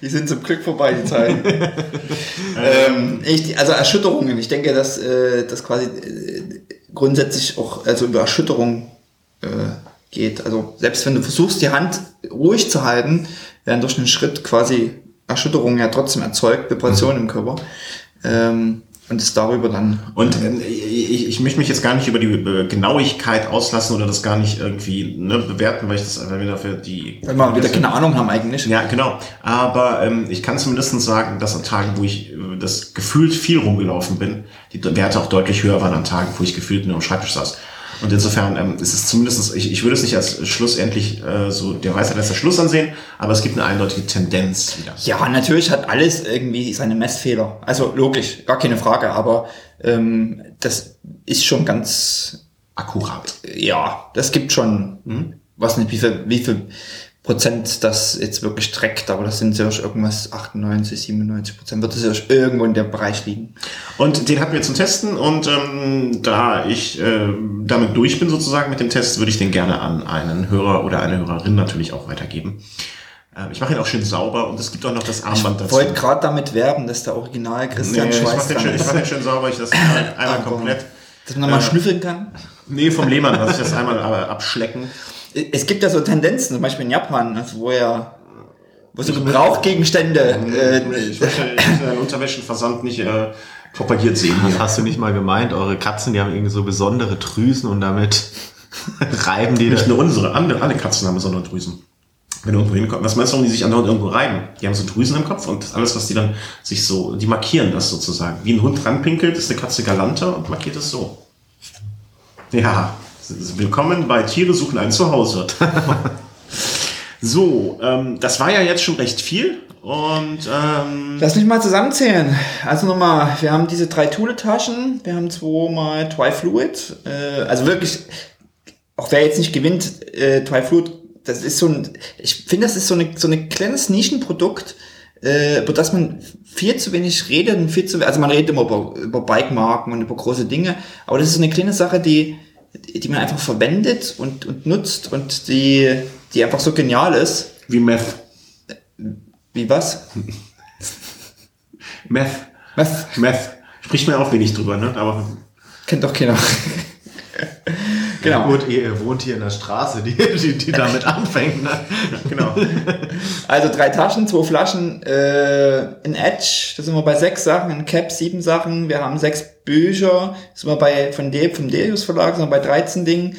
die sind zum Glück vorbei, die Zeiten. ähm, ich, also Erschütterungen, ich denke, dass äh, das quasi äh, grundsätzlich auch also über Erschütterung äh, geht. Also selbst wenn du versuchst, die Hand ruhig zu halten, werden durch einen Schritt quasi Erschütterungen ja trotzdem erzeugt, Vibrationen im Körper. Ähm, und ist darüber dann Und ähm, ich, ich möchte mich jetzt gar nicht über die äh, Genauigkeit auslassen oder das gar nicht irgendwie ne, bewerten, weil ich das einfach wieder für die. Weil wir wieder keine Ahnung haben eigentlich. Ja, genau. Aber ähm, ich kann zumindest sagen, dass an Tagen, wo ich äh, das gefühlt viel rumgelaufen bin, die Werte auch deutlich höher waren an Tagen, wo ich gefühlt nur am Schreibtisch saß. Und insofern ähm, ist es zumindest, ich, ich würde es nicht als schlussendlich äh, so der Weisheit letzter Schluss ansehen, aber es gibt eine eindeutige Tendenz wieder. Ja, natürlich hat alles irgendwie seine Messfehler. Also logisch, gar keine Frage, aber ähm, das ist schon ganz, Akkurat. ja, das gibt schon, Mhm. was nicht, wie viel, wie viel Prozent das jetzt wirklich trägt, aber das sind sicherlich irgendwas 98, 97 Prozent, wird es sicherlich irgendwo in der Bereich liegen. Und den hatten wir zum Testen und ähm, da ich äh, damit durch bin sozusagen mit dem Test, würde ich den gerne an einen Hörer oder eine Hörerin natürlich auch weitergeben. Ähm, ich mache ihn auch schön sauber und es gibt auch noch das Armband Ich dazu. wollte gerade damit werben, dass der Original Christian Nee, ich Schweiß mache den, ich mach den schön sauber, ich lasse ihn halt einmal Aber- komplett. Dass man nochmal Äh, schnüffeln kann. Nee, vom Lehmann lasse ich das einmal aber abschlecken. Es gibt ja so Tendenzen, zum Beispiel in Japan, also wo ja wo so Gebrauchgegenstände äh, Ich möchte einen Unterwäschenversand nicht äh, propagiert sehen Das hier. hast du nicht mal gemeint. Eure Katzen, die haben irgendwie so besondere Drüsen und damit reiben die Nicht nur unsere, andere, alle Katzen haben besondere Drüsen. Wenn du irgendwo hinkommst, was meinst du, warum die sich andauernd irgendwo reiben? Die haben so Drüsen im Kopf und alles, was die dann sich so, die markieren das sozusagen. Wie ein Hund ranpinkelt, ist eine Katze galanter und markiert es so. Ja, willkommen bei Tiere suchen ein Zuhause. so, ähm, das war ja jetzt schon recht viel und ähm, Lass mich mal zusammenzählen. Also nochmal, wir haben diese drei Thule-Taschen, wir haben zweimal Tri-Fluid. Äh, also wirklich, auch wer jetzt nicht gewinnt, äh, Tri-Fluid, das ist so ein, ich finde, das ist so, eine, so ein kleines Nischenprodukt, äh, über das man viel zu wenig redet und viel zu, also man redet immer über, über Bike-Marken und über große Dinge, aber das ist so eine kleine Sache, die, die man einfach verwendet und, und nutzt und die, die einfach so genial ist. wie Meth. Wie was? Meth. Was? Meth. Spricht mir auch wenig drüber, ne? Aber Kennt doch keiner. Genau. Gut, ihr wohnt hier in der Straße, die, die, die damit anfängt. Ne? genau. Also drei Taschen, zwei Flaschen, äh, ein Edge, da sind wir bei sechs Sachen, ein Cap, sieben Sachen, wir haben sechs Bücher, sind wir bei von De vom Delius Verlag, sind wir bei 13 Dingen.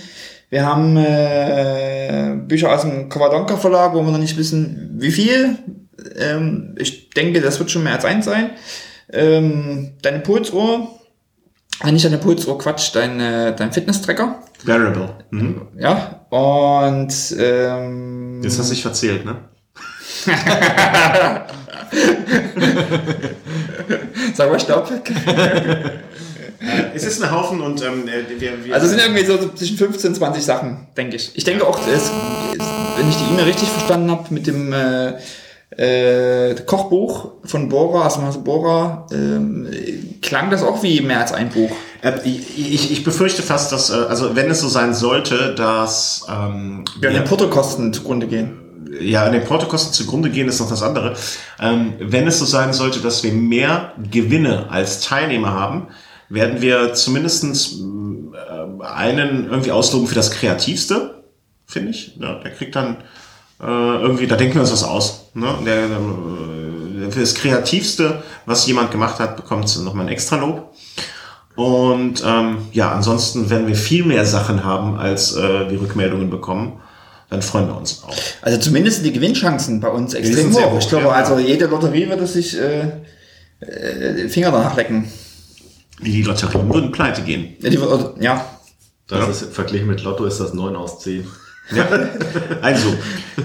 Wir haben äh, Bücher aus dem Covadonga Verlag, wo wir noch nicht wissen, wie viel. Ähm, ich denke, das wird schon mehr als eins sein. Ähm, deine Pulsuhr, nicht deine Pulsuhr, Quatsch, dein, äh, dein Fitness-Tracker. Variable. Mhm. Ja, und ähm, Jetzt hast du dich verzählt, ne? sag mal Stopp. Es ist ein Haufen und ähm, wir, wir Also es sind irgendwie so zwischen 15 und 20 Sachen, denke ich. Ich denke auch, es, wenn ich die E-Mail richtig verstanden habe, mit dem äh, äh, Kochbuch von Bora, Hause Bora, ähm, klang das auch wie mehr als ein Buch. Äh, ich, ich, befürchte fast, dass, äh, also wenn es so sein sollte, dass ähm, Ja, den Portokosten zugrunde gehen. ja, an den Portokosten zugrunde gehen, ist noch das andere. Ähm, wenn es so sein sollte, dass wir mehr Gewinne als Teilnehmer haben, werden wir zumindestens äh, einen irgendwie ausloben für das Kreativste, finde ich. Ja, der kriegt dann äh, irgendwie, da denken wir uns was aus. Ne? Der, äh, für das Kreativste, was jemand gemacht hat, bekommt nochmal ein extra Lob. Und ähm, ja, ansonsten, wenn wir viel mehr Sachen haben, als äh, wir Rückmeldungen bekommen, dann freuen wir uns auch. Also zumindest sind die Gewinnchancen bei uns extrem hoch. hoch, Ich glaube, ja. also jede Lotterie würde sich äh, äh, Finger danach lecken. Die, die Lotterien würden pleite gehen. Ja, die, ja. Das Ja. ist verglichen mit Lotto ist das 9 aus 10. Ja. Also,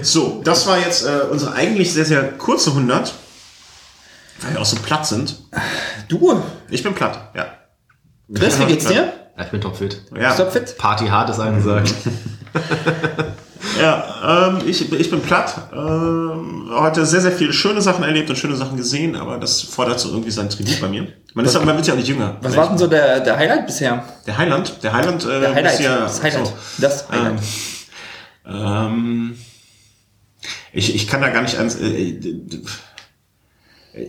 so, das war jetzt äh, unsere eigentlich sehr, sehr kurze 100, weil wir auch so platt sind. Du, Ich bin platt, ja. Chris, wie geht's dir? Ja, ich bin topfit. Ja, Ist doch fit? Party hart ist angesagt. ja ähm, ich, ich bin platt. Ähm, heute sehr, sehr viele schöne Sachen erlebt und schöne Sachen gesehen, aber das fordert so irgendwie sein Tribut bei mir. Man, ist, ja- man wird ja auch nicht jünger. Was war denn so der, der Highlight bisher? Der Highland? Der Highland, äh, Der Highlight. ist ja, das Highlight. so. Das Highlight. Ähm, ich, ich kann da gar nicht eins. Äh,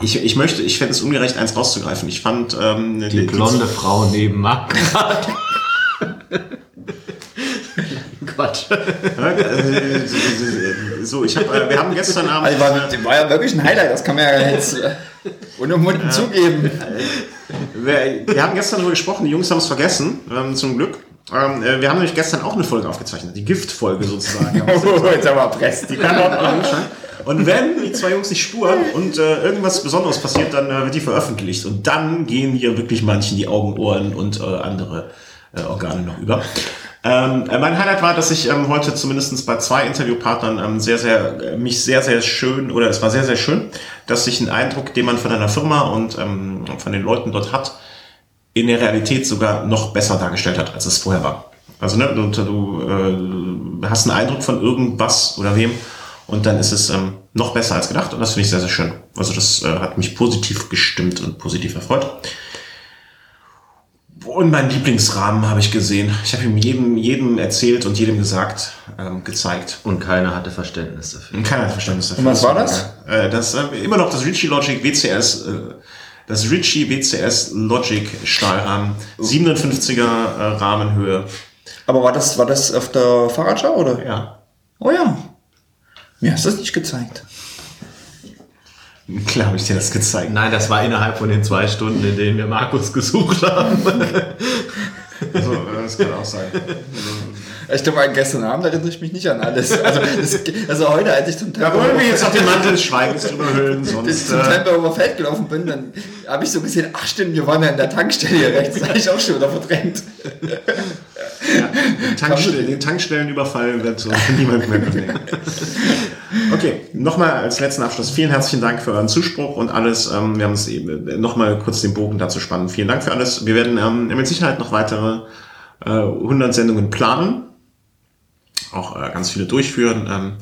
ich, ich möchte, ich fände es ungerecht, eins rauszugreifen. Ich fand ähm, Die blonde Frau neben Marc. Quatsch. äh, so, ich habe, äh, wir haben gestern Abend. Also war, das war ja wirklich ein Highlight, das kann man ja jetzt äh, unumwunden zugeben. wir, wir haben gestern darüber gesprochen, die Jungs haben es vergessen, ähm, zum Glück. Ähm, äh, wir haben nämlich gestern auch eine Folge aufgezeichnet, die Giftfolge sozusagen. Oh, jetzt aber presst die Kann auch hinschreiben. Und wenn die zwei Jungs nicht spuren und äh, irgendwas Besonderes passiert, dann äh, wird die veröffentlicht. Und dann gehen hier wirklich manchen die Augen, Ohren und äh, andere äh, Organe noch über. Ähm, äh, mein Highlight war, dass ich ähm, heute zumindest bei zwei Interviewpartnern ähm, sehr, sehr, mich sehr, sehr schön, oder es war sehr, sehr schön, dass sich ein Eindruck, den man von einer Firma und ähm, von den Leuten dort hat, in der Realität sogar noch besser dargestellt hat, als es vorher war. Also ne, du, du äh, hast einen Eindruck von irgendwas oder wem und dann ist es ähm, noch besser als gedacht und das finde ich sehr, sehr schön. Also das äh, hat mich positiv gestimmt und positiv erfreut. Und meinen Lieblingsrahmen habe ich gesehen. Ich habe ihm jedem, jedem erzählt und jedem gesagt, ähm, gezeigt. Und keiner hatte Verständnis dafür. Und keiner hat Verständnis dafür. Und was war das? Äh, das äh, immer noch das Ritchie Logic WCS, äh, das Ritchie WCS Logic Stahlrahmen, 57er äh, Rahmenhöhe. Aber war das, war das auf der Fahrradschau, oder? Ja, Oh ja. Mir hast du das nicht gezeigt. klar habe ich dir das gezeigt. Nein, das war innerhalb von den zwei Stunden, in denen wir Markus gesucht haben. Also, das kann auch sein. Ich glaube, an gestern Abend erinnere ich mich nicht an alles. Also, das, also heute, als ich zum Da Tempel, wollen wir jetzt auch den Mantel des Schweigens drüber hüllen, als ich sonst. zum Äh, Tempelhofer Feld gelaufen bin, dann habe ich so gesehen, ach stimmt, wir waren ja in der Tankstelle hier rechts. Das habe ich auch schon wieder verdrängt. Tankstellen, den Tankstellenüberfall wird so niemand mehr bewegen. Okay, nochmal als letzten Abschluss. Vielen herzlichen Dank für euren Zuspruch und alles. Ähm, wir haben es eben nochmal kurz den Bogen dazu spannen. Vielen Dank für alles. Wir werden ähm, mit Sicherheit noch weitere äh, 100 Sendungen planen. Auch äh, ganz viele durchführen. Ähm,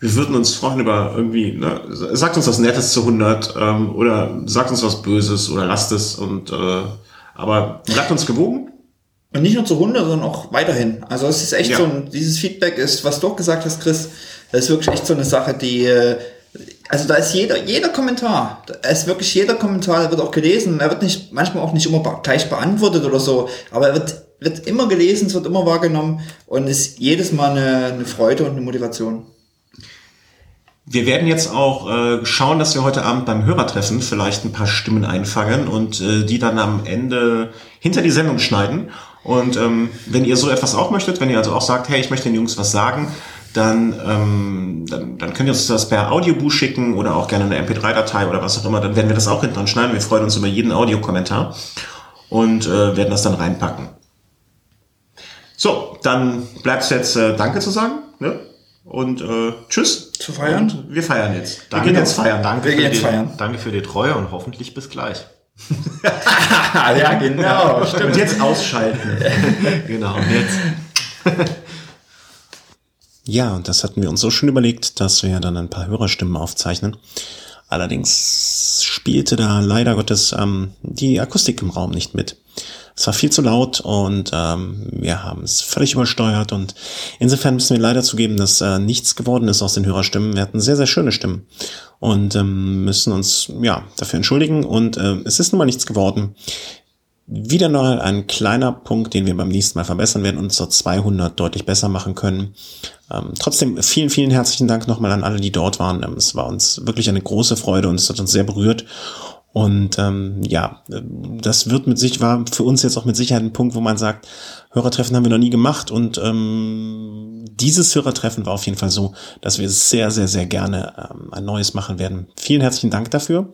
wir würden uns freuen über irgendwie, ne, sagt uns was Nettes zu 100 ähm, oder sagt uns was Böses oder lasst es und äh, aber bleibt uns gewogen. Und nicht nur zu 100, sondern auch weiterhin. Also es ist echt Ja. so ein, dieses Feedback ist, was du auch gesagt hast, Chris, das ist wirklich echt so eine Sache, die, äh, also da ist jeder, jeder Kommentar, da ist wirklich jeder Kommentar, der wird auch gelesen, er wird nicht, manchmal auch nicht immer gleich beantwortet oder so, aber er wird, wird immer gelesen, es wird immer wahrgenommen und ist jedes Mal eine, eine Freude und eine Motivation. Wir werden jetzt auch äh, schauen, dass wir heute Abend beim Hörertreffen vielleicht ein paar Stimmen einfangen und äh, die dann am Ende hinter die Sendung schneiden. Und ähm, wenn ihr so etwas auch möchtet, wenn ihr also auch sagt, hey, ich möchte den Jungs was sagen, dann, ähm, dann, dann könnt ihr uns das per Audiobuch schicken oder auch gerne eine MP3-Datei oder was auch immer. Dann werden wir das auch hinten dran schneiden. Wir freuen uns über jeden Audiokommentar und äh, werden das dann reinpacken. So, dann bleibt es jetzt äh, Danke zu sagen. Ne? Und äh, tschüss. Zu feiern? Und wir feiern jetzt. Danke. Wir gehen jetzt feiern. Danke, Wir für gehen jetzt die, feiern. danke für die Treue und hoffentlich bis gleich. Ja, genau, Und jetzt ausschalten. Genau, und jetzt. Ja, und das hatten wir uns so schön überlegt, dass wir dann ein paar Hörerstimmen aufzeichnen. Allerdings spielte da leider Gottes ähm, die Akustik im Raum nicht mit. Es war viel zu laut und ähm, wir haben es völlig übersteuert und insofern müssen wir leider zugeben, dass äh, nichts geworden ist aus den Hörerstimmen. Wir hatten sehr, sehr schöne Stimmen und ähm, müssen uns ja dafür entschuldigen und äh, es ist nun mal nichts geworden. Wieder mal ein kleiner Punkt, den wir beim nächsten Mal verbessern werden und zur 200 deutlich besser machen können. Ähm, trotzdem vielen, vielen herzlichen Dank nochmal an alle, die dort waren. Ähm, es war uns wirklich eine große Freude und es hat uns sehr berührt. Und ähm, ja, äh, das wird mit sich war für uns jetzt auch mit Sicherheit ein Punkt, wo man sagt, Hörertreffen haben wir noch nie gemacht und ähm, dieses Hörertreffen war auf jeden Fall so, dass wir sehr, sehr, sehr gerne ähm, ein neues machen werden. Vielen herzlichen Dank dafür.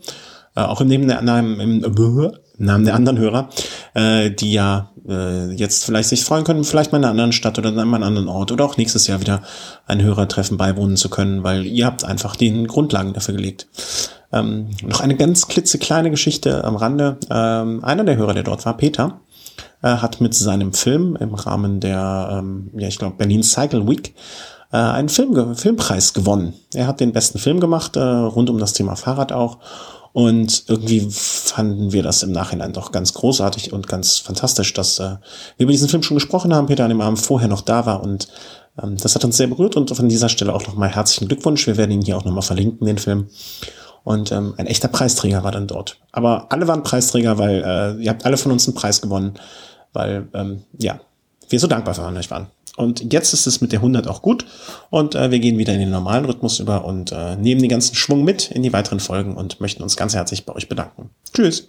Äh, auch im Namen der, im, im Namen der anderen Hörer, äh, die ja äh, jetzt vielleicht sich freuen können, vielleicht mal in einer anderen Stadt oder in einem anderen Ort oder auch nächstes Jahr wieder ein Hörertreffen beiwohnen zu können, weil ihr habt einfach den Grundlagen dafür gelegt. Ähm, noch eine ganz klitzekleine Geschichte am Rande. Ähm, einer der Hörer, der dort war, Peter, äh, hat mit seinem Film im Rahmen der, ähm, ja, ich glaube, Berlin Cycle Week äh, einen Film, Filmpreis gewonnen. Er hat den besten Film gemacht, äh, rund um das Thema Fahrrad auch. Und irgendwie fanden wir das im Nachhinein doch ganz großartig und ganz fantastisch, dass äh, wir über diesen Film schon gesprochen haben, Peter an dem Abend vorher noch da war und ähm, das hat uns sehr berührt und von dieser Stelle auch nochmal herzlichen Glückwunsch. Wir werden ihn hier auch nochmal verlinken, den Film. Und ähm, ein echter Preisträger war dann dort. Aber alle waren Preisträger, weil äh, ihr habt alle von uns einen Preis gewonnen, weil ähm, ja, wir so dankbar für euch waren. Und jetzt ist es mit der 100 auch gut und äh, wir gehen wieder in den normalen Rhythmus über und äh, nehmen den ganzen Schwung mit in die weiteren Folgen und möchten uns ganz herzlich bei euch bedanken. Tschüss.